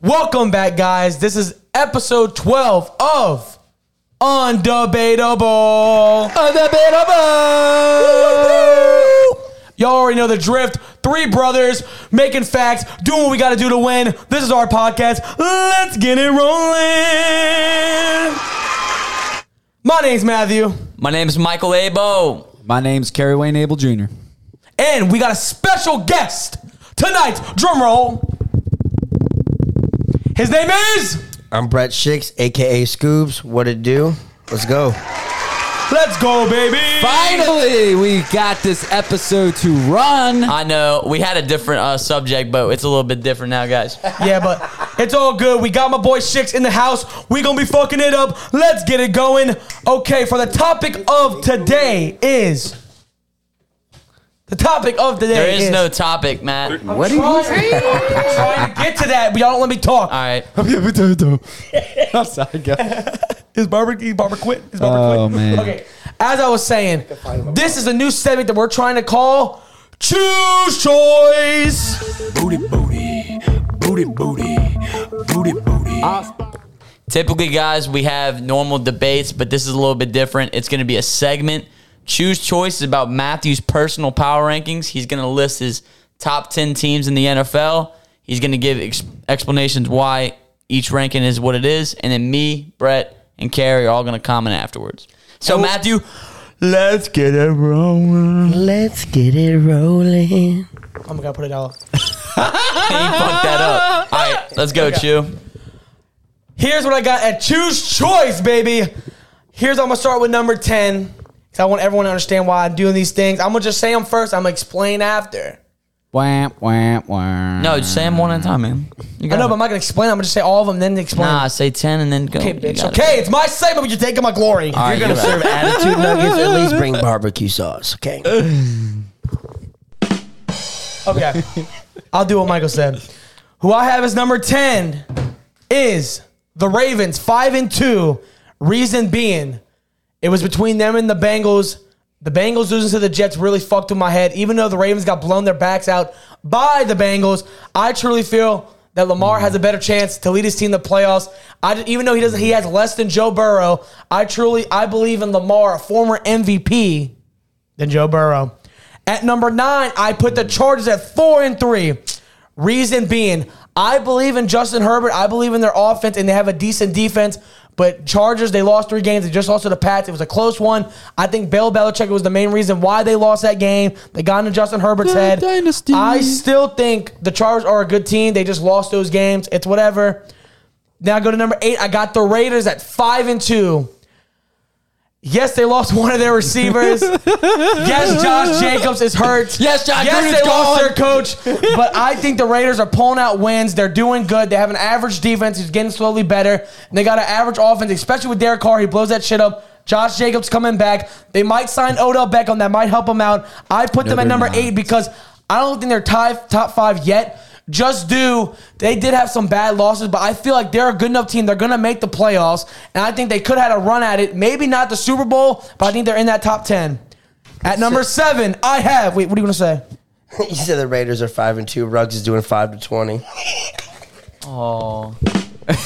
Welcome back, guys. This is episode 12 of Undebatable. Undebatable. Y'all already know the drift. Three brothers making facts, doing what we got to do to win. This is our podcast. Let's get it rolling. My name's Matthew, My name's Michael Abel. My name's Kerry Wayne Abel Jr. and we got a special guest tonight. Drum roll. His name is. I'm Brett Schicks, aka Scoobs. What it do? Let's go. Let's go, baby. Finally, we got this episode to run. I know we had a different uh, subject, but it's a little bit different now, guys. Yeah, but it's all good. We got my boy Shix in the house. We gonna be fucking it up. Let's get it going. Okay, for the topic of today is the topic of today. There is no topic, Matt. All What do you trying, trying to get to that, but y'all don't let me talk. right. I'm sorry, guys. Is Barbara is Barbara quit? Is Barbara Oh, quit? man. Okay. As I was saying, this is a new segment that we're trying to call Choose Choice. Booty booty, booty booty, booty booty. Typically, guys, we have normal debates, but this is a little bit different. It's going to be a segment. Choose Choice is about Matthew's personal power rankings. He's going to list his top 10 teams in the NFL. He's going to give ex- explanations why each ranking is what it is. And then me, Brett, and Kerry are all going to comment afterwards. So, Matthew, let's get it rolling. Let's get it rolling. Oh I'm gonna put it out. he fucked that up. All right, let's go, Chew. Here's what I got at Choose Choice, baby. Here's I'm gonna start with number 10. Cause I want everyone to understand why I'm doing these things. I'm gonna just say them first. I'm gonna explain after. Wham, wham, wham. No, just say them one at a time, man. You I know, it. but I'm not gonna explain. I'm gonna just say all of them, then explain. Nah, say 10 and then go. okay, bitch. got it. Okay, it's my segment, but you're taking my glory. All right, You're gonna you're right. serve attitude nuggets. At least bring barbecue sauce, okay? Okay. I'll do what Michael said. Who I have as number 10 is the Ravens, 5 and 2. Reason being, it was between them and the Bengals. The Bengals losing to the Jets really fucked with my head. Even though the Ravens got blown their backs out by the Bengals, I truly feel that Lamar has a better chance to lead his team to the playoffs. I, even though he doesn't, he has less than Joe Burrow. I truly, I believe in Lamar, a former MVP, than Joe Burrow. At number nine, I put the Chargers at four and three. Reason being, I believe in Justin Herbert. I believe in their offense, and they have a decent defense. But Chargers, they lost three games. They just lost to the Pats. It was a close one. I think Bill Belichick was the main reason why they lost that game. They got into Justin Herbert's The head. dynasty. I still think the Chargers are a good team. They just lost those games. It's whatever. Now I go to number eight. I got the Raiders at five and two. Yes, they lost one of their receivers. yes, Josh Jacobs is hurt. Yes, Josh Yes, Gruden's they lost their coach. But I think the Raiders are pulling out wins. They're doing good. They have an average defense who's getting slowly better. And they got an average offense, especially with Derek Carr. He blows that shit up. Josh Jacobs coming back. They might sign Odell Beckham. That might help them out. I put them at number not. eight because I don't think they're top, top five yet. Just do. They did have some bad losses, but I feel like they're a good enough team. They're going to make the playoffs. And I think they could have had a run at it. Maybe not the Super Bowl, but I think they're in that top 10. At number seven, I have. Wait, what are you going to say? you said the Raiders are five and two. Ruggs is doing five to twenty. Oh.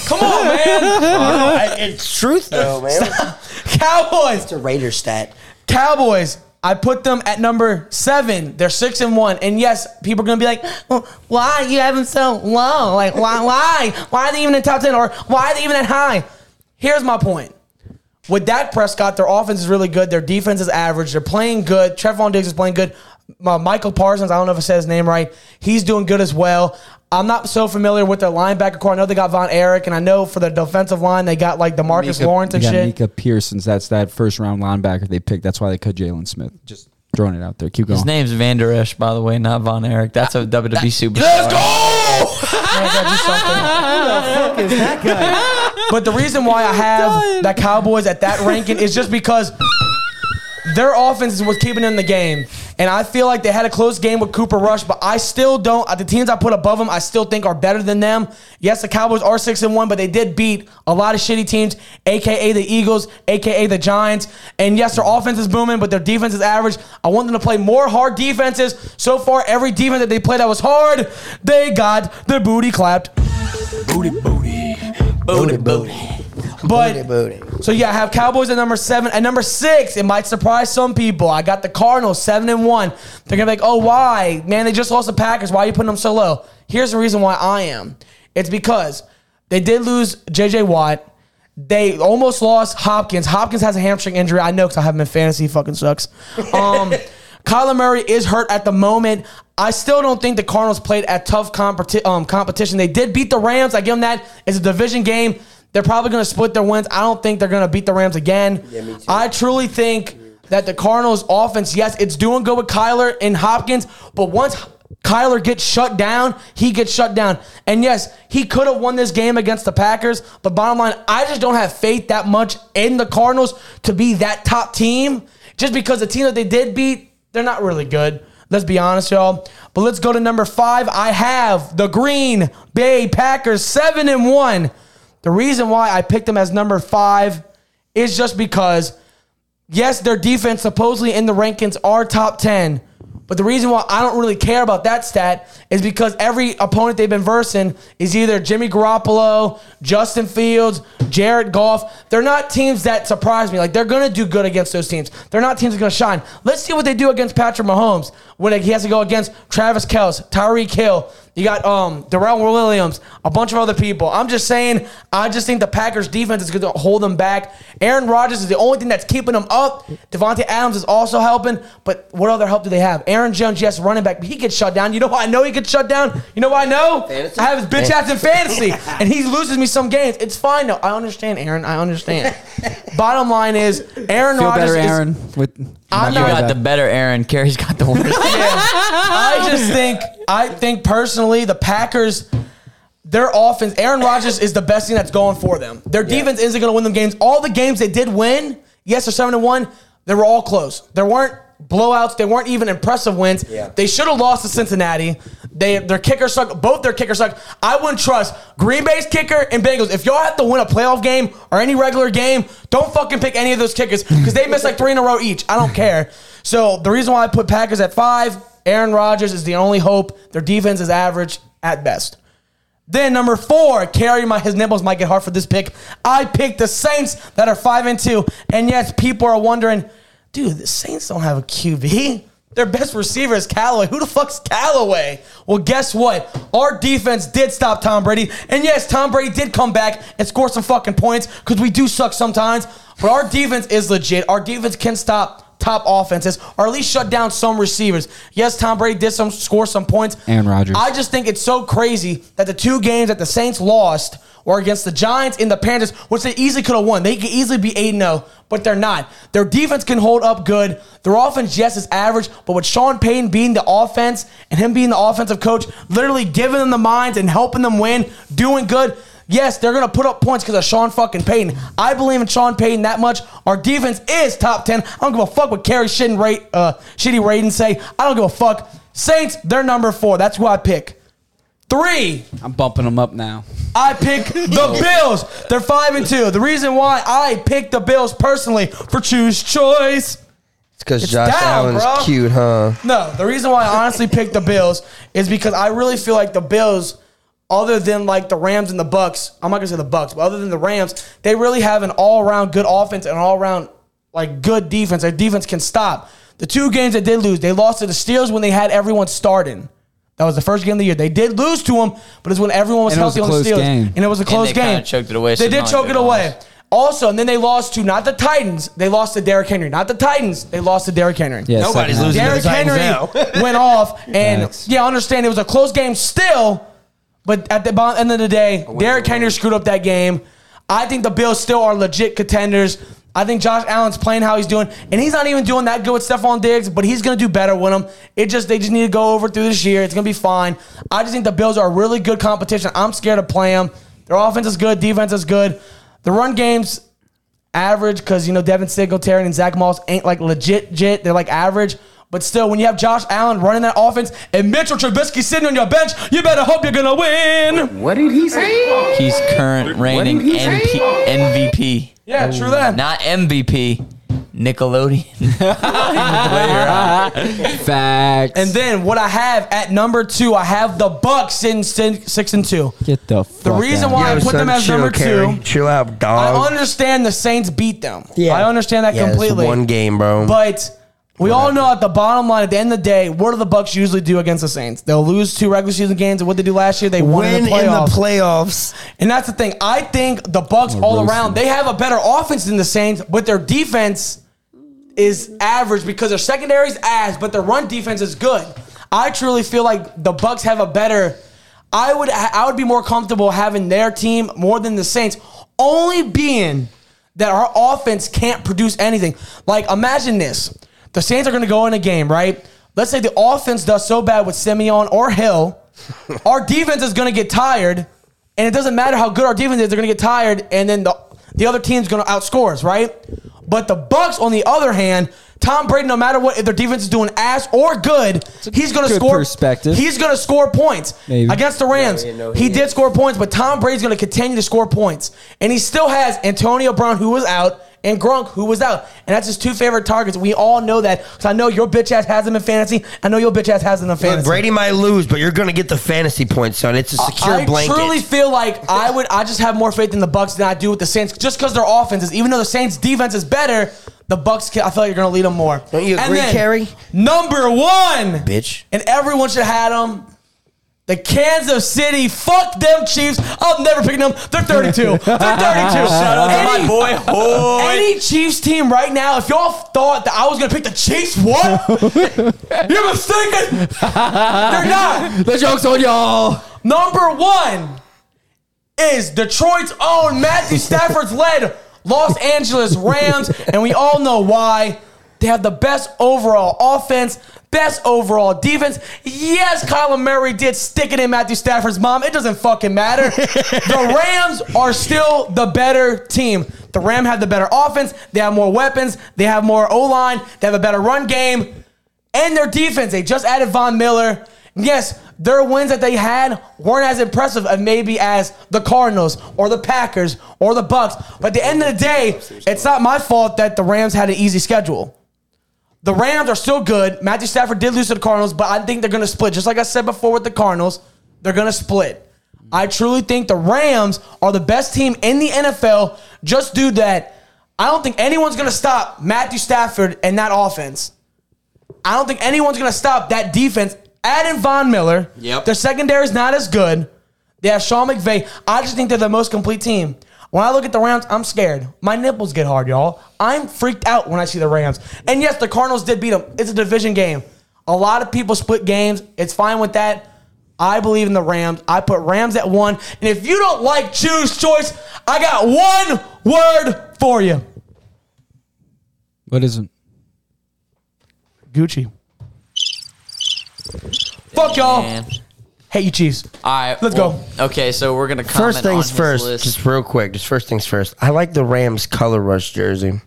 Come on, man. it's truth though, man. Cowboys. it's a Raider stat. Cowboys. I put them at number seven. They're six and one. And yes, people are gonna be like, well, "Why you have them so low? Like, why? Why? Why are they even in top ten? Or why are they even that high?" Here's my point. With Dak Prescott, their offense is really good. Their defense is average. They're playing good. Trevon Diggs is playing good. Uh, Michael Parsons, I don't know if I said his name right. He's doing good as well. I'm not so familiar with their linebacker core. I know they got Von Erich, and I know for the defensive line they got like Demarcus Lawrence and you got shit. Micah Parsons. That's that first round linebacker they picked. That's why they cut Jaylon Smith. Just throwing it out there. Keep going. His name's Van Der Esch, by the way, not Von Erich. That's a WWE superstar. Let's go! But the reason why I have that Cowboys at that ranking is just because their offense is what's keeping them in the game. And I feel like they had a close game with Cooper Rush, but I still don't. The teams I put above them, I still think are better than them. Yes, the Cowboys are six and one, but they did beat a lot of shitty teams, aka the Eagles, aka the Giants. And yes, their offense is booming, but their defense is average. I want them to play more hard defenses. So far, every defense that they played that was hard, they got their booty clapped. Booty, booty. Booty, booty. But Booty. so yeah, I have Cowboys at number seven. At number six, it might surprise some people. I got the Cardinals seven and one. They're gonna be like, oh, why? Man, they just lost the Packers. Why are you putting them so low? Here's the reason why I am. It's because they did lose JJ Watt. They almost lost Hopkins. Hopkins has a hamstring injury. I know because I have him in fantasy. He fucking sucks. Um, Kyler Murray is hurt at the moment. I still don't think the Cardinals played at tough competi- um, competition. They did beat the Rams. I give them that. It's a division game. They're probably going to split their wins. I don't think they're going to beat the Rams again. too. I truly think that the Cardinals offense, yes, it's doing good with Kyler and Hopkins, but once Kyler gets shut down, he gets shut down. And yes, he could have won this game against the Packers, but bottom line, I just don't have faith that much in the Cardinals to be that top team. Just because the team that they did beat, they're not really good. Let's be honest, y'all. But let's go to number five. I have the Green Bay Packers, seven and one. The reason why I picked them as number five is just because yes, their defense supposedly in the rankings are top 10. But the reason why I don't really care about that stat is because every opponent they've been versing is either Jimmy Garoppolo, Justin Fields, Jared Goff. They're not teams that surprise me. Like they're gonna do good against those teams. They're not teams that are gonna shine. Let's see what they do against Patrick Mahomes when he has to go against Travis Kelce, Tyreek Hill. You got um Darrel Williams, a bunch of other people. I'm just saying, I just think the Packers defense is going to hold them back. Aaron Rodgers is the only thing that's keeping them up. Davante Adams is also helping, but what other help do they have? Aaron Jones, yes, running back, but he gets shut down. You know why I know he gets shut down? You know why I know? Fantasy? I have his bitch ass in fantasy, and he loses me some games. It's fine though. I understand, Aaron. I understand. Bottom line is, Aaron Feel Rodgers better, is Aaron. With I'm You not- got the better Aaron. Kerry's got the worst. I just think I think personally the Packers their offense Aaron Rodgers is the best thing that's going for them. Their defense isn't going to win them games. All the games they did win, yes, they're 7 to 1, they were all close. There weren't blowouts, they weren't even impressive wins. Yeah. They should have lost to Cincinnati. They their kicker suck, both their kickers suck. I wouldn't trust Green Bay's kicker and Bengals. If y'all have to win a playoff game or any regular game, don't fucking pick any of those kickers because they miss like three in a row each. I don't care. So the reason why I put Packers at five, Aaron Rodgers is the only hope. Their defense is average at best. Then number four, carry my his nibbles might get hard for this pick. I picked the Saints that are five and two, and yes, people are wondering, dude, the Saints don't have a QB. Their best receiver is Callaway. Who the fuck's Callaway? Well, guess what? Our defense did stop Tom Brady, and yes, Tom Brady did come back and score some fucking points because we do suck sometimes. But our defense is legit. Our defense can stop top offenses, or at least shut down some receivers. Yes, Tom Brady did some score some points. Aaron Rodgers. I just think it's so crazy that the two games that the Saints lost were against the Giants and the Panthers, which they easily could have won. They could easily be 8 0, but they're not. Their defense can hold up good. Their offense, yes, is average, but with Sean Payton being the offense and him being the offensive coach, literally giving them the minds and helping them win, doing good. Yes, they're gonna put up points because of Sean fucking Payton. I believe in Sean Payton that much. Our defense is top ten. I don't give a fuck what Kerry shit and rate, uh, shitty Raiden say. I don't give a fuck. Saints, they're number four. That's who I pick. Three, I'm bumping them up now. I pick the Bills. They're five and two. The reason why I pick the Bills personally for choose choice. It's because It's Josh down, Allen's bro. cute, huh? No, the reason why I honestly picked the Bills is because I really feel like the Bills, other than like the Rams and the Bucks, I'm not gonna say the Bucks, but other than the Rams, they really have an all-around good offense and all-around like good defense. Their defense can stop. The two games that they did lose, they lost to the Steelers when they had everyone starting. That was the first game of the year. They did lose to them, but it's when everyone was And it was healthy a on the close Steelers, game. and it was a close they game. kinda choked it away, so They it's did not choke like it they away. lost. Also, and then they lost to not the Titans. They lost to Derrick Henry. Not the Titans. They lost to Derrick Henry. Yeah, Nobody's second losing half. to the Derrick Titans Henry now. went off, and Facts. yeah, I understand it was a close game still, but at the bo- end of the day, Derrick Henry screwed up that game. I think the Bills still are legit contenders. I think Josh Allen's playing how he's doing, and he's not even doing that good with Stefon Diggs, but he's gonna do better with him. It just they just need to go over through this year. It's gonna be fine. I just think the Bills are a really good competition. I'm scared to play them. Their offense is good, defense is good. The run game's average because you know Devin Singletary and Zach Moss ain't like legit jit. They're like average. But still, when you have Josh Allen running that offense and Mitchell Trubisky sitting on your bench, you better hope you're gonna win. What did he say? He's current reigning did he say? NP, MVP. Yeah, true that. Not MVP. Nickelodeon. Facts. And then what I have at number two, I have the Bucks sitting six, six and two. get the fuck The reason out. why I put son, them as chill, number Kerry. two. Chill out, God. I understand the Saints beat them. Yeah. I understand that Yeah, it's completely. one game, bro. But we all know at the bottom line, at the end of the day, what do the Bucks usually do against the Saints? They'll lose two regular season games, and what they do last year, they won Win in the playoffs. playoffs. and that's the thing. I think the Bucks all around, they have a better offense than the Saints, but their defense is average because their secondary's ass, but their run defense is good. I truly feel like the Bucks have a better. I would I would be more comfortable having their team more than the Saints, only being that our offense can't produce anything. Like imagine this: the Saints are going to go in a game, right? Let's say the offense does so bad with Siemian or Hill, our defense is going to get tired, and it doesn't matter how good our defense is; they're going to get tired, and then the the other team's going to outscore us, right? But the Bucks, on the other hand, Tom Brady, no matter what, if their defense is doing ass or good, he's going to score. perspective. He's going to score points Maybe. against the Rams. yeah, no, he he did score points, but Tom Brady's going to continue to score points, and he still has Antonio Brown, who was out, and Gronk, who was out, and that's his two favorite targets. We all know that because I know your bitch ass has him in fantasy. I know your bitch ass has him in fantasy. Look, Brady might lose, but you're gonna get the fantasy points, son. It's a secure I blanket. I truly feel like I would. I just have more faith in the Bucks than I do with the Saints, just because their offense is. Even though the Saints' defense is better, the Bucks. I feel like you're going to lead them more. Don't you agree, Kerry? Number one, Bitch. and everyone should have had them. The Kansas City, fuck them Chiefs. I'm never picking them. They're 32. They're 32. Shout out to my boy, Hoy. Any Chiefs team right now, if y'all thought that I was gonna pick the Chiefs, what? You're mistaken. They're not. the joke's on y'all. Number one is Detroit's own Matthew Stafford's led Los Angeles Rams, and we all know why. They have the best overall offense, best overall defense. Yes, Kyler Murray did stick it in Matthew Stafford's mom. It doesn't fucking matter. the Rams are still the better team. The Rams have the better offense. They have more weapons. They have more O line. They have a better run game and their defense. They just added Von Miller. Yes, their wins that they had weren't as impressive as maybe as the Cardinals or the Packers or the Bucks. But at the end of the day, it's not my fault that the Rams had an easy schedule. The Rams are still good. Matthew Stafford did lose to the Cardinals, but I think they're going to split. Just like I said before with the Cardinals, they're going to split. I truly think the Rams are the best team in the NFL just due that I don't think anyone's going to stop Matthew Stafford and that offense. I don't think anyone's going to stop that defense. Add in Von Miller. Yep. Their secondary is not as good. They have Sean McVay. I just think they're the most complete team. When I look at the Rams, I'm scared. My nipples get hard, y'all. I'm freaked out when I see the Rams. And yes, the Cardinals did beat them. It's a division game. A lot of people split games. It's fine with that. I believe in the Rams. I put Rams at one. And if you don't like choose choice, I got one word for you. What is it? Gucci. Fuck y'all. Man. Hate you, Chiefs. All right, Let's go. Okay, so we're gonna comment First things on his first, list. just real quick, just first things first. I like the Rams color rush jersey.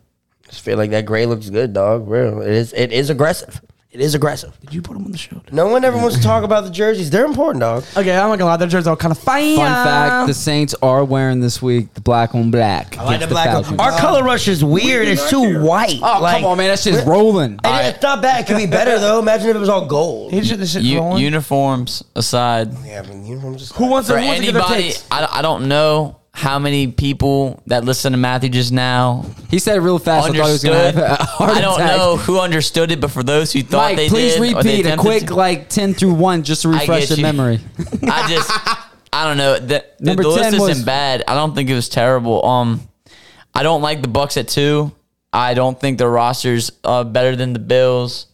Just feel like that gray looks good, dog. Real, it is. It is aggressive. It is aggressive. Did you put them on the show? No one ever wants to talk about the jerseys. They're important, dog. Okay, I'm not gonna lie. Their jerseys are kind of fine. Fun fact: the Saints are wearing this week the black on black. I like the against black. Falcons. Our color rush is weird. It's too white. Oh come on, man! That shit's rolling. And it's not bad. It could be better though. Imagine if it was all gold. He should- this shit U- rolling. uniforms aside, Yeah, but uniforms just who wants to, for who wants to give their anybody, takes? I, I don't know how many people that listen to Matthew just now He said it real fast. I thought was understood. a heart I don't attack. know who understood it, but for those who thought Mike, they please did, repeat a quick to- like ten through one just to refresh the memory. I just, I don't know. The, the, the list 10 isn't bad. I don't think it was terrible. Um, I don't like the Bucks at two. I don't think their roster's uh, better than the Bills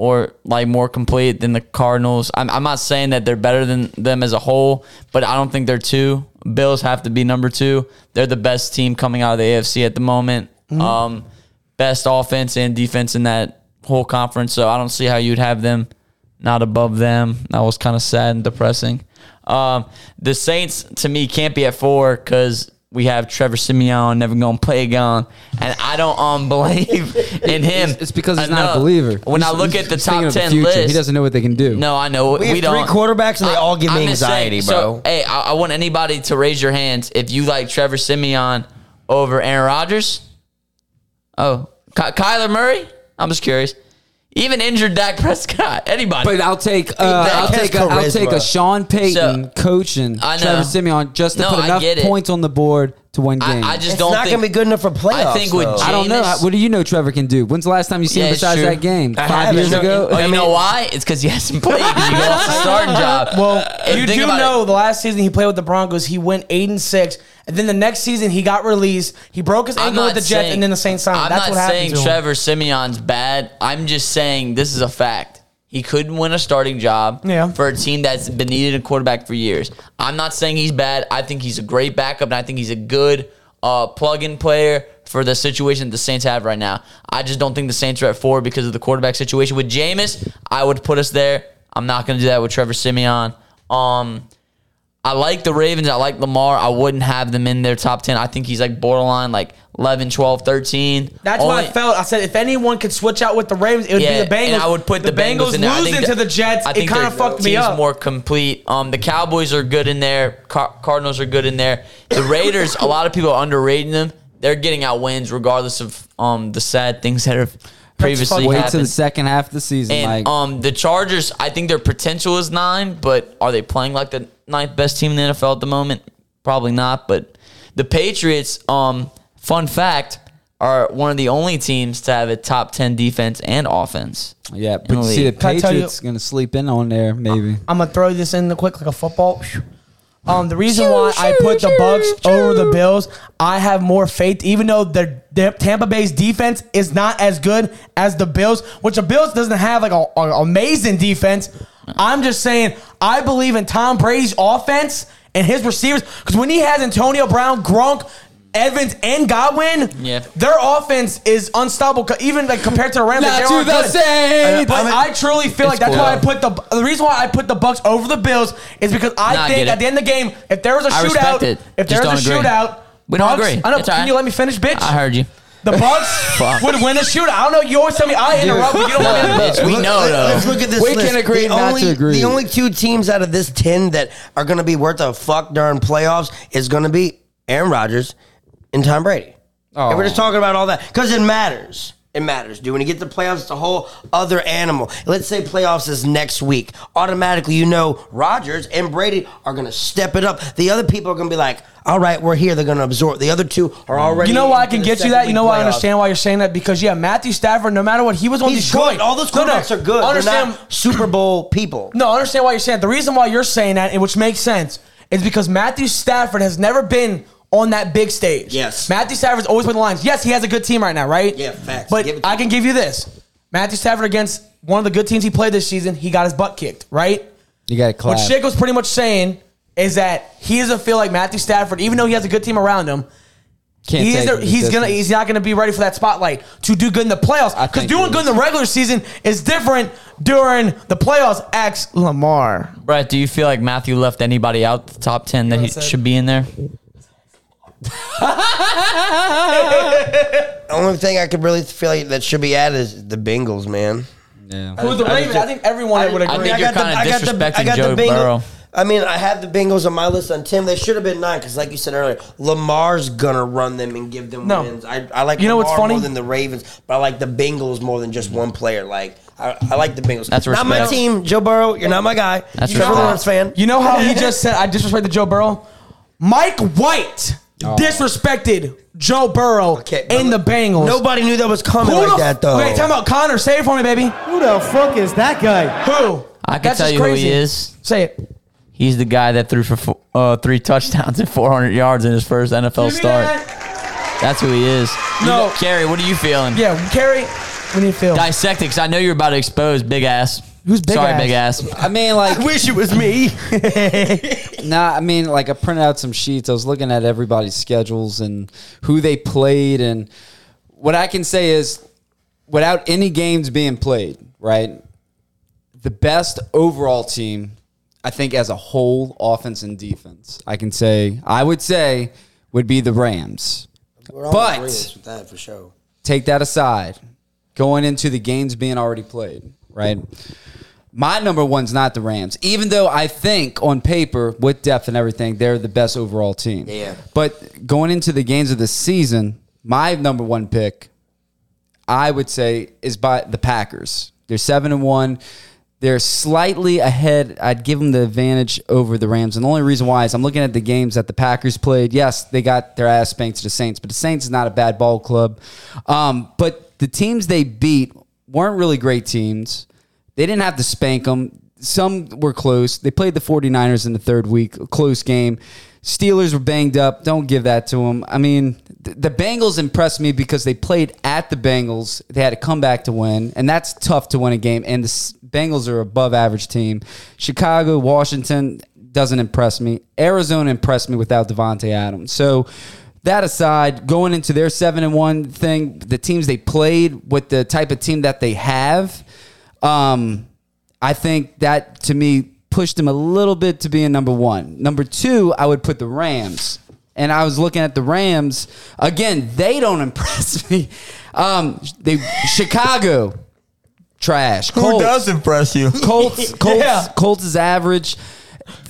or like more complete than the Cardinals. I'm, I'm not saying that they're better than them as a whole, but I don't think they're two. Bills have to be number two. They're the best team coming out of the AFC at the moment. Um, best offense and defense in that whole conference. So I don't see how you'd have them not above them. That was kind of sad and depressing. Um, the Saints to me can't be at four because we have Trevor Siemian never gonna play again, and I don't um believe in him. It's because he's not a believer. When I look at the top of the ten future. list, he doesn't know what they can do. no, I know We have three don't. quarterbacks and they all give me I'm just saying, anxiety, so, bro. hey, I, I want anybody to raise your hands if you like Trevor Siemian over Aaron Rodgers. Oh, Ky- Kyler Murray. I'm just curious. Even injured Dak Prescott. Anybody? But I'll take uh, I'll take a, I'll take a. Sean Payton So, coaching I know. Trevor Siemian just to No, put I enough get it. points on the board to one game. I, I just It's don't not think going to be good enough for playoffs. I think with though. I don't know. Jameis- What do you know Trevor can do? When's the last time you seen Yeah, him it's besides true. that game? I Five haven't. years No, ago? Oh, I you mean- know why? It's because he hasn't played. 'cause you got off the starting job. Well, And you think do about know it. the last season he played with the Broncos, he went eight and six, and then the next season he got released. He broke his ankle with the Jets, and then the Saints signed. him. I'm That's not what happened saying to him. Trevor Siemian's bad. I'm just saying this is a fact. He couldn't win a starting job Yeah. for a team that's been needed a quarterback for years. I'm not saying he's bad. I think he's a great backup, and I think he's a good uh, plug-in player for the situation the Saints have right now. I just don't think the Saints are at four because of the quarterback situation. With Jameis, I would put us there. I'm not going to do that with Trevor Siemian. Um, I like the Ravens. I like Lamar. I wouldn't have them in their top 10. I think he's like borderline like 11, 12, 13. That's Only- what I felt. I said if anyone could switch out with the Ravens, it would Yeah, be the Bengals. and I would put the, Bengals, in there. I losing think to the Jets. I It kind of fucked me up. more complete. Um, the Cowboys are good in there. Car- Cardinals are good in there. The Raiders, a lot of people are underrating them. They're getting out wins regardless of um the sad things that have previously Wait happened. to the second half of the season. And like, um, the Chargers, I think their potential is nine, but are they playing like the ninth best team in the NFL at the moment? Probably not. But the Patriots, um, fun fact, are one of the only teams to have a top ten defense and offense. yeah, but the see the league. Can I tell you- Patriots going to sleep in on there, maybe. I'm gonna throw this in the quick like a football. Um, the reason why I put the Bucks over the Bills, I have more faith, even though the, the Tampa Bay's defense is not as good as the Bills, which the Bills doesn't have like a, a amazing defense. I'm just saying I believe in Tom Brady's offense and his receivers because when he has Antonio Brown, Gronk. Evans and Godwin, Yeah. their offense is unstoppable. Even like compared to the Rams, Not like, they to are the good. Saints. But I truly feel like that's cool. why I put the the reason why I put the Bucks over the Bills is because I Nah, think get it. at the end of the game, if there was a I shootout, if there Just was a agree. shootout, We don't Bucks- agree. I know. It's Can all right. you let me finish, bitch? I heard you. The Bucks would win a shootout. I don't know. You always tell me I interrupt, but you don't want me to. Bitch, we Look- know let- though. Let's look at this We list. can agree the not only, to agree. The only two teams out of this ten that are going to be worth a fuck during playoffs is going to be Aaron Rodgers and Tom Brady. Oh. And we're just talking about all that because it matters. It matters, dude. When you get to playoffs, it's a whole other animal. Let's say playoffs is next week. Automatically, you know Rodgers and Brady are going to step it up. The other people are going to be like, all right, we're here. They're going to absorb. The other two are mm. already. You know why I can get you that? You know why I understand why you're saying that? Because yeah, Matthew Stafford, no matter what, he was on He's Detroit. good. All those No, no, quarterbacks are good. Understand. Super Bowl people. No, I understand why you're saying. That. The reason why you're saying that, which makes sense, is because Matthew Stafford has never been on that big stage. Yes. Matthew Stafford's always been the lines. Yes, he has a good team right now, right? Yeah, facts. But Give it to I can give you this: Matthew Stafford against one of the good teams he played this season, he got his butt kicked, right? You got to clap. What Schick was pretty much saying is that he doesn't feel like Matthew Stafford, even though he has a good team around him, Can't he is take the, the he's gonna he's not gonna be ready for that spotlight to do good in the playoffs. Because doing good in the regular season is different during the playoffs. X Lamar. Brett, do you feel like Matthew left anybody out the top ten that he said? should be in there? The only thing I could really feel like that should be added is the Bengals, man. Yeah. Who's the Ravens? I think everyone would I agree. think you're kinda I got the- disrespecting I got the Joe Bengals- Burrow. I mean, I had the Bengals on my list on Tim. They should have been nine because, like you said earlier, Lamar's gonna run them and give them No. wins. I, I like You know Lamar what's funny? more than the Ravens, but I like the Bengals more than just one player. Like I, I like the Bengals. That's not my team, Joe Burrow. You're not my guy. That's Trevor respect. Lawrence fan. You know how he just said I disrespected Joe Burrow? Mike White disrespected Joe Burrow Okay, in the but Bengals. Nobody knew that was coming Who like the- that, though. Okay, time out. Connor, say it for me, baby. Who the fuck is that guy? Who? I can That's tell just you crazy. who he is. Say it. He's the guy that threw for fo- uh, three touchdowns and 400 yards in his first NFL Give start. that. That's who he is. You No. know- Kerry, what are you feeling? Yeah, Kerry, we need Phil. Dissect it, because I know you're about to expose Big Ass. Who's Big Sorry, Ass? Big Ass. I mean, like, I wish it was me. Nah, I mean, like I printed out some sheets. I was looking at everybody's schedules and who they played, and what I can say is, without any games being played, right, the best overall team, I think, as a whole, offense and defense, I can say, I would say, would be the Rams. We're all But- with that for sure. take that aside, going into the games being already played, right? My number one's not the Rams, even though I think on paper, with depth and everything, they're the best overall team. Yeah. But going into the games of the season, my number one pick, I would say, is by the Packers. They're seven and one. They're slightly ahead. I'd give them the advantage over the Rams. And the only reason why is I'm looking at the games that the Packers played. Yes, they got their ass spanked to the Saints, but the Saints is not a bad ball club. Um, but the teams they beat weren't really great teams. They didn't have to spank them. Some were close. They played the 49ers in the third week, a close game. Steelers were banged up. Don't give that to them. I mean, th- the Bengals impressed me because they played at the Bengals. They had to come back to win, and that's tough to win a game. And the S- Bengals are above average team. Chicago, Washington doesn't impress me. Arizona impressed me without Davante Adams. So that aside, going into their seven and one thing, the teams they played with the type of team that they have, um, I think that to me pushed them a little bit to being number one. Number two, I would put the Rams. And I was looking at the Rams again. They don't impress me. Um, they Chicago trash. Colts, Who does impress you? Colts, Colts, Yeah. Colts is average.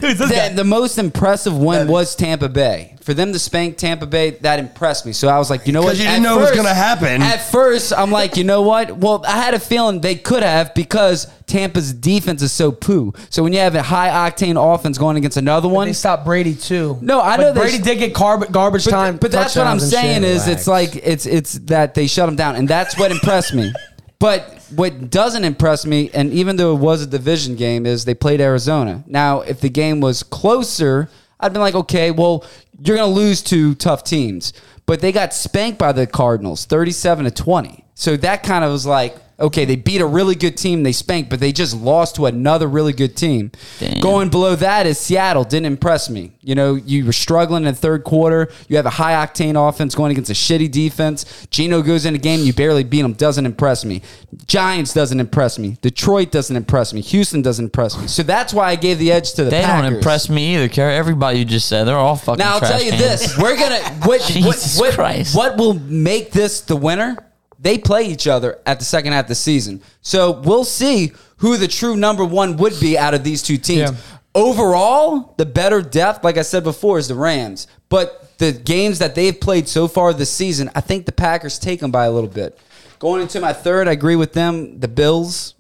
Who's this The, guy? the most impressive win was Tampa Bay. For them to spank Tampa Bay, that impressed me. So I was like, you know what? 'Cause you didn't know it was gonna happen. At first, I'm like, you know what? Well, I had a feeling they could have because Tampa's defense is so poo. So when you have a high octane offense going against another one, They stopped Brady too. No, I But know they Brady did get carb- garbage but, time. but that's what I'm touchdowns and saying shit. is it's like it's it's that they shut him down, and that's what impressed me. But what doesn't impress me, and even though it was a division game, is they played Arizona. Now, if the game was closer, I'd been like, okay, well, you're gonna lose to tough teams, but they got spanked by the Cardinals, 37 to 20. So that kind of was like, okay, they beat a really good team, they spanked, but they just lost to another really good team. Damn. Going below that is Seattle. Didn't impress me. You know, you were struggling in the third quarter. You have a high octane offense going against a shitty defense. Geno goes in a game, you barely beat him. Doesn't impress me. Giants doesn't impress me. Detroit doesn't impress me. Houston doesn't impress me. So that's why I gave the edge to the They Packers. don't impress me either, Kerry. Everybody you just said, they're all fucking Now I'll tell you this: we're gonna what, Jesus what, what will make this the winner? They play each other at the second half of the season, so we'll see who the true number one would be out of these two teams. Yeah. Overall, the better depth, like I said before, is the Rams. But the games that they've played so far this season, I think the Packers take them by a little bit. Going into my third, I agree with them. The Bills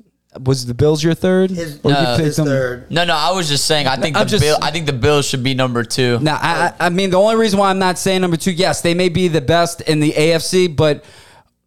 was the Bills your third? His, Or you No. picked his them- third. No, no, I was just saying. I think I'm the just- bill. I think the Bills should be number two. Now, I, I I mean, the only reason why I'm not saying number two, yes, they may be the best in the AFC, but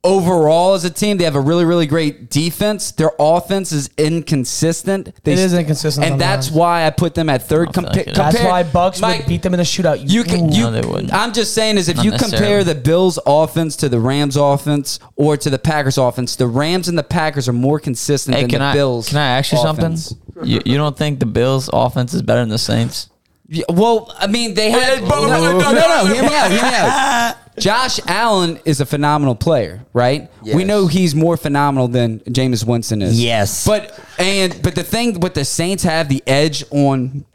overall as a team, they have a really, really great defense. Their offense is inconsistent. They It is inconsistent and that's why I put them at third. feel Compa- like it is. That's why Bucks Mike, would beat them in a shootout. You can. You, No, they wouldn't. I'm just saying is if Not you compare the Bills' offense to the Rams' offense or to the Packers' offense, the Rams and the Packers are more consistent Hey, than can the I Bills. can I ask you offense. something? You, you don't think the Bills' offense is better than the Saints? Yeah, well, I mean, they have. Wait, No, wait, no, wait, no, wait, no, wait, Hear me out. Hear me out. Josh Allen is a phenomenal player, right? We know he's more phenomenal than Jameis Winston is. Yes. But and but the thing with the Saints have the edge on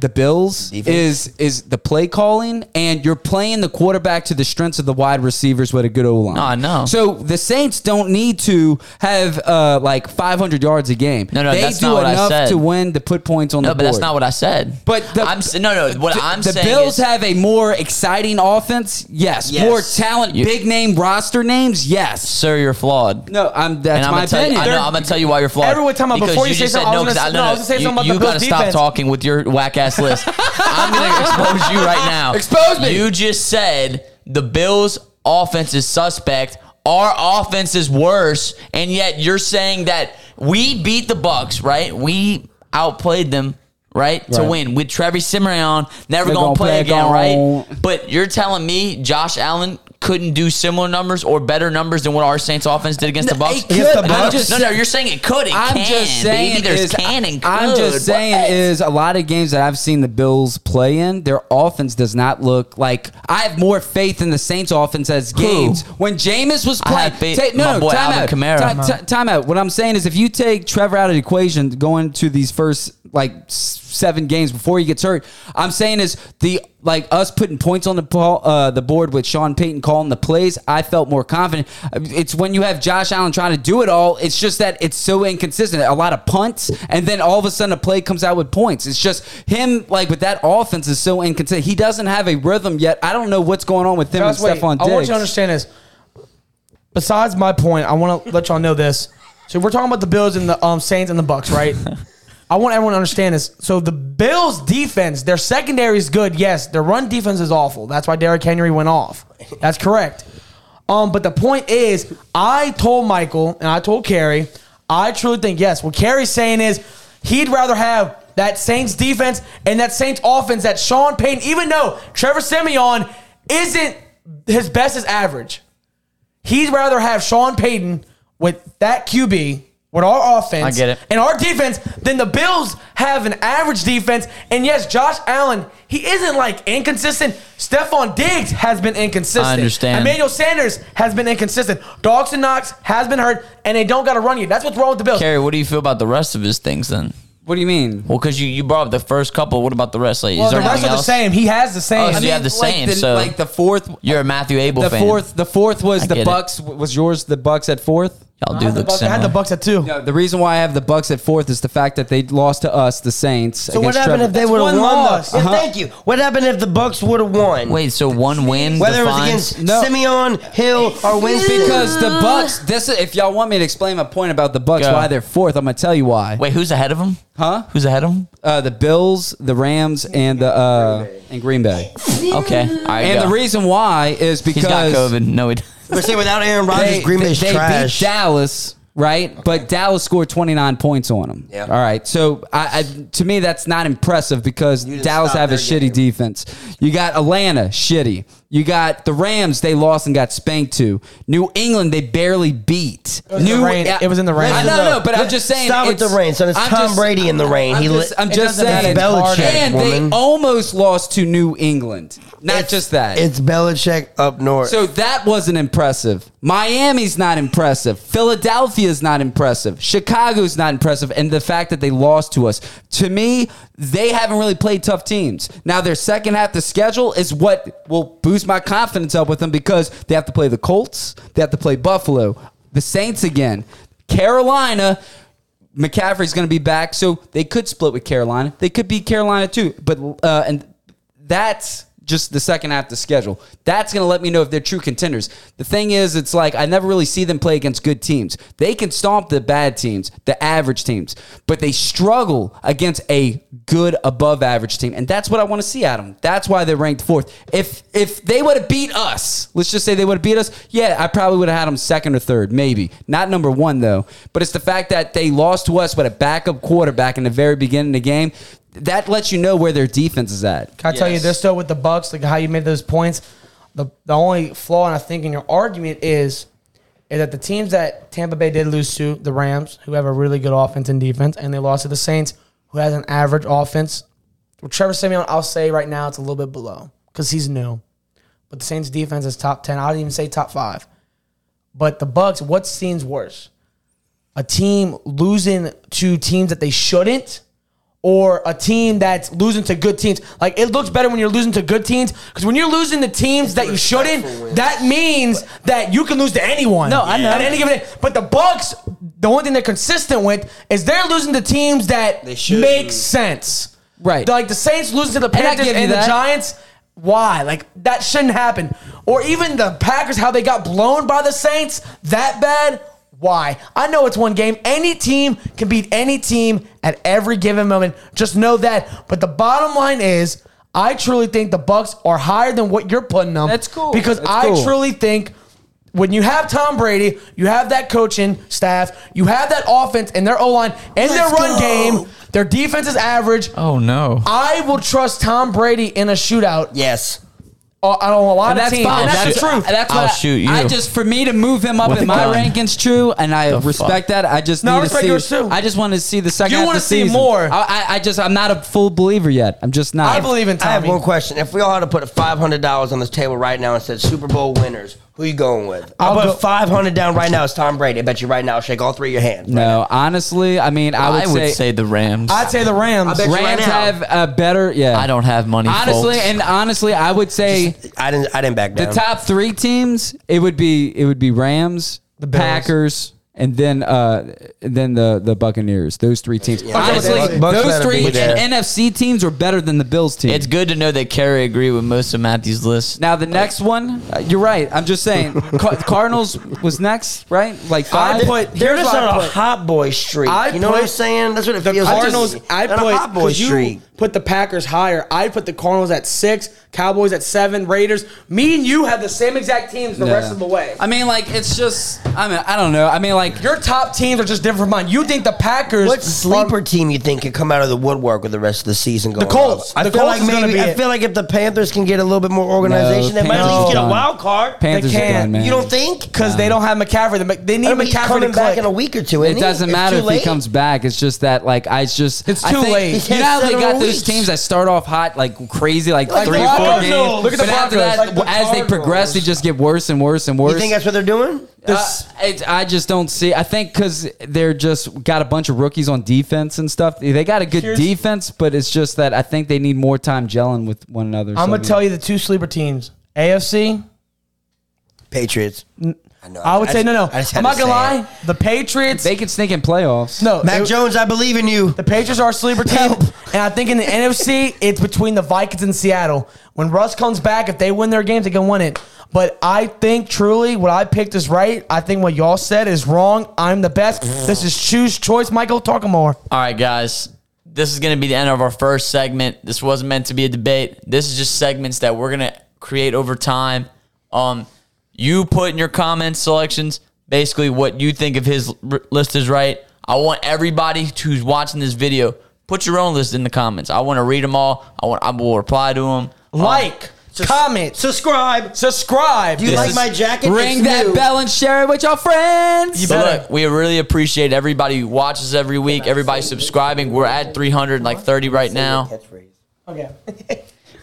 the Bills Defense. is is the play calling, and you're playing the quarterback to the strengths of the wide receivers with a good O line. No, I know. So the Saints don't need to have uh, like 500 yards a game. No, no, they that's do not what I enough said. to win to put points on No, the but that's not what I said. But the, I'm s- no, no. What the, I'm the saying Bills is, have a more exciting offense. Yes, Yes. more talent, You- big name roster names. Yes. sir, you're flawed. No, I'm. That's and I'm my gonna tell you, opinion. I know, I'm gonna tell you why you're flawed. Everyone time out, Because before you say just something, said I was no, gonna 'cause say- no, I was gonna say you, something about you the Bills gotta stop defense. talking with your whack ass list. I'm gonna expose you right now. Expose me. You just said the Bills' offense is suspect. Our offense is worse, and yet you're saying that we beat the Bucks, right? We outplayed them. Right? to Right. win with Trevor Siemian, never They're gonna, gonna play, play again, gone. right? But you're telling me Josh Allen couldn't do similar numbers or better numbers than what our Saints offense did against the Bucks? Against the Bucks? just- no, no, you're saying it could. It I'm can. just saying baby. There's is, can and I'm just saying What? is a lot of games that I've seen the Bills play in, their offense does not look like. I have more faith in the Saints' offense as games when Jameis was playing. faith- take- no, my no, boy time Alvin out. Kamara. Ti- ti- time out. What I'm saying is, if you take Trevor out of the equation, going to these first like s- seven games before he gets hurt, I'm saying is the like us putting points on the ball, uh, the board with Sean Payton calling the plays. I felt more confident. It's when you have Josh Allen trying to do it all. It's just that it's so inconsistent. A lot of punts, and then all of a sudden a play comes out with points. It's just him like with that offense is so inconsistent. He doesn't have a rhythm yet. I don't know what's going on with him Josh, and wait, Stefon I want you to understand this. besides my point, I want to let y'all know this. So we're talking about the Bills and the um, Saints and the Bucks, right? I want everyone to understand this. So the Bills' defense, their secondary is good. Yes, their run defense is awful. That's why Derrick Henry went off. That's correct. Um, but the point is, I told Michael and I told Kerry, I truly think yes. What Kerry's saying is he'd rather have that Saints defense and that Saints offense that Sean Payton, even though Trevor Siemian isn't his best is average. He'd rather have Sean Payton with that QB, with our offense, I get it. and our defense then the Bills have an average defense. And yes, Josh Allen, he isn't like inconsistent. Stefon Diggs has been inconsistent. I understand. Emmanuel Sanders has been inconsistent. Dawson Knox has been hurt, and they don't got to run you. That's what's wrong with the Bills. Kerry, what do you feel about the rest of his things then? What do you mean? Well, because you, you brought up the first couple. What about the rest? Like, well, is the there rest anything are the same. He has the same. Oh, so you have the like same. the, so like the fourth, you're a Matthew Abel the fan. fourth, the fourth was I the get it. Bucks. Was yours the Bucks at fourth? Y'all I do the look Bucks- I had the Bucks at two. No, the reason why I have the Bucks at fourth is the fact that they lost to us, the Saints. So what happened if they would have one won? loss. though? Yeah, Uh-huh. thank you. What happened if the Bucks would have won? Wait, so one win Whether it was defines. against No. Siemian, Hill, or Winston. Because the Bucks. This is, if y'all want me to explain my point about the Bucks, Go. why they're fourth, I'm gonna tell you why. Wait, who's ahead of him? Huh? Who's ahead of him? Uh, the Bills, the Rams, and the uh, and Green Bay. Okay, all right. And go. the reason why is he's because got COVID. No, he doesn't. But say without Aaron Rodgers, they, Green Bay's they trash. beat Dallas, right? But Dallas scored 29 points on them. Yeah. All right. So I, I, to me, that's not impressive because You Dallas have a their shitty game. defense. You got Atlanta, shitty. You got the Rams, they lost and got spanked to. New England, they barely beat. was in the New, rain. It was in the rain. I know, no, but I'm just saying. Stop with it's- the rain, son. It's I'm Tom Brady in the rain. I'm He just, I'm just saying. Belichick, and woman. they almost lost to New England. Not It's- just that. It's Belichick up north. So that wasn't impressive. Miami's not impressive. Philadelphia's not impressive. Chicago's not impressive. And the fact that they lost to us, to me, they haven't really played tough teams. Now, their second half the schedule is what will boost my confidence up with them because they have to play the Colts, they have to play Buffalo, the Saints again, Carolina. McCaffrey's going to be back, so they could split with Carolina. They could beat Carolina too, but uh, and that's just the second half of the schedule. That's going to let me know if they're true contenders. The thing is, it's like I never really see them play against good teams. They can stomp the bad teams, the average teams, but they struggle against a good above average team, and that's what I want to see them. That's why they're ranked fourth. If if they would have beat us, let's just say they would have beat us, yeah, I probably would have had them second or third, maybe not number one though. But it's the fact that they lost to us with a backup quarterback in the very beginning of the game. That lets you know where their defense is at. Can I tell you Yes. this though with the Bucks, like how you made those points? The the only flaw and I think in your argument is is that the teams that Tampa Bay did lose to, the Rams, who have a really good offense and defense, and they lost to the Saints, who has an average offense. With Trevor Siemian, I'll say right now it's a little bit below because he's new. But the Saints defense is top ten. I would even say top five. But the Bucks, what seems worse? A team losing to teams that they shouldn't, or a team that's losing to good teams. Like it looks better when you're losing to good teams because when you're losing to teams that you shouldn't, that means that you can lose to anyone. No, I know. At any given day. But the Bucks, the only thing they're consistent with is they're losing to teams that They make lose. sense. Right. Like the Saints losing to the I Panthers give and, the. Giants. Why? Like that shouldn't happen. Or even the Packers, how they got blown by the Saints that bad. Why? I know it's one game. Any team can beat any team at every given moment. Just know that. But the bottom line is, I truly think the Bucks are higher than what you're putting them. That's cool. Because That's I cool. truly think when you have Tom Brady, you have that coaching staff, you have that offense and their O line and their Let's run go. game. Their defense is average. Oh no. I will trust Tom Brady in a shootout. yes. Oh, I don't know a lot And of that's teams. fine. And that's, That's the truth. That's I'll what I- shoot you. I just for me to move him up With in my gun. rankings, true, and I The respect that. I just No, I need to respect see. yours too. I just want to see the second. You wanna see season. more. I, I, I just I'm not a full believer yet. I'm just not. I believe in I have one question. If we all had to put five hundred dollars on this table right now and said Super Bowl winners, who you going with? I'll, I'll put go- five hundred down right now. It's Tom Brady. I bet you right now. Shake all three of your hands. right No, honestly, I mean, I would, I would say, the Rams. I'd say the Rams. I bet you right Rams now. have a better. Yeah, I don't have money. honestly, folks. and honestly, I would say I didn't. I didn't back down. the down. top three teams. It would be it would be Rams, the Bills. Packers, and then uh, and then the the Buccaneers. Those three teams. Honestly, Bucks- Bucks those better three be there. NFC teams are better than the Bills team. It's good to know that Kerry agree with most of Matthew's list. now the next one, uh, you're right. I'm just saying, Car- Cardinals was next, right? Like I put They're here's just what on a hot boy streak. I you know what I'm saying? That's what it The feels. Cardinals, Just I on put a hot boy 'cause you streak. Put the Packers higher. I put the Cardinals at six, Cowboys at seven, Raiders. Me and you have the same exact teams the Yeah. rest of the way. I mean, like it's just. I mean, I don't know. I mean, like Your top teams are just different from mine. You think the Packers? What sleeper team you think could come out of the woodwork with the rest of the season going? The Colts. on? I The feel Colts like maybe. be I feel like if the Panthers can get a little bit more organization, No, they might at least get a wild card. Panthers are can't. done, man. You don't think? because they don't have McCaffrey. They need I mean, he's McCaffrey to coming back in a week or two. It isn't he? doesn't It's matter too if he comes back. It's just that, like, I just. It's I too think- late. You had know how they got more those teams that start off hot, like crazy, like, Like three or four Broncos. games. Look at the but after Broncos. that, Like the as they Cardinals. progress, they just get worse and worse and worse. You think that's what they're doing? Uh, it, I just don't see. I think because they're just got a bunch of rookies on defense and stuff. They got a good Here's- defense, but it's just that I think they need more time gelling with one another. I'm gonna tell you the two sleeper teams. AFC. Patriots. I know. I would say just- no, no. I just had I'm not to gonna say lie. it. The Patriots. they could sneak in playoffs. no, Mac it- Jones, I believe in you. The Patriots are a sleeper team, and I think in the NFC it's between the Vikings and Seattle. When Russ comes back, if they win their games, they can win it. But I think truly what I picked is right. I think what y'all said is wrong. I'm the best. This is choose choice. Michael, talk more. All right, guys. This is going to be the end of our first segment. This wasn't meant to be a debate. This is just segments that we're going to create over time. Um, you put in your comments selections basically what you think of his r- list is right. I want everybody who's watching this video put your own list in the comments. I want to read them all. I want. I will reply to them. Um, like, comment, Subscribe. subscribe. Do you This like is- my jacket? Ring It's that new. bell and share it with your friends. But better. look, we really appreciate everybody who watches every week. Everybody subscribing. We're at 300, like 30 right now. Okay.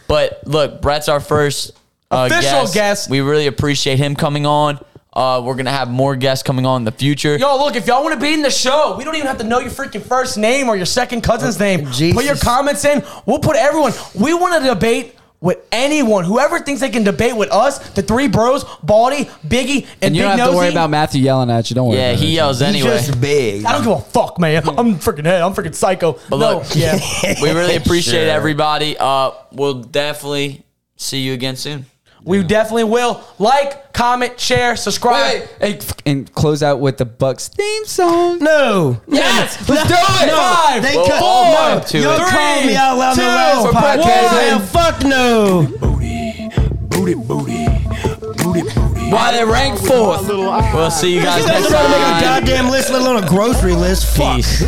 But look, Brett's our first Official guest. guest. We really appreciate him coming on. Uh, we're gonna have more guests coming on in the future. Yo, look, if y'all want to be in the show, we don't even have to know your freaking first name or your second cousin's name. Put your comments in. We'll put everyone. We want to debate with anyone. Whoever thinks they can debate with us, the three bros, Baldy, Biggie, and, And you Big don't have Nosy. to worry about Matthew yelling at you. Don't worry. yeah, about he it. yells He's anyway. just big. I don't give a fuck, man. I'm freaking head. I'm freaking psycho. But no, look, yeah. we really appreciate Sure. everybody. Uh, we'll definitely see you again soon. We definitely will. Like, comment, share, subscribe. Wait, wait, hey, and close out with the Bucks theme song. No. Yes, let's do it. No. Five, They four, cut- no. You Two, called me out loud in the last for podcast. one. Man, fuck no. Booty, booty, booty, booty, booty. Why they rank fourth? We'll see you guys You next don't to make a time. goddamn list, let alone a grocery list. Fuck. Peace.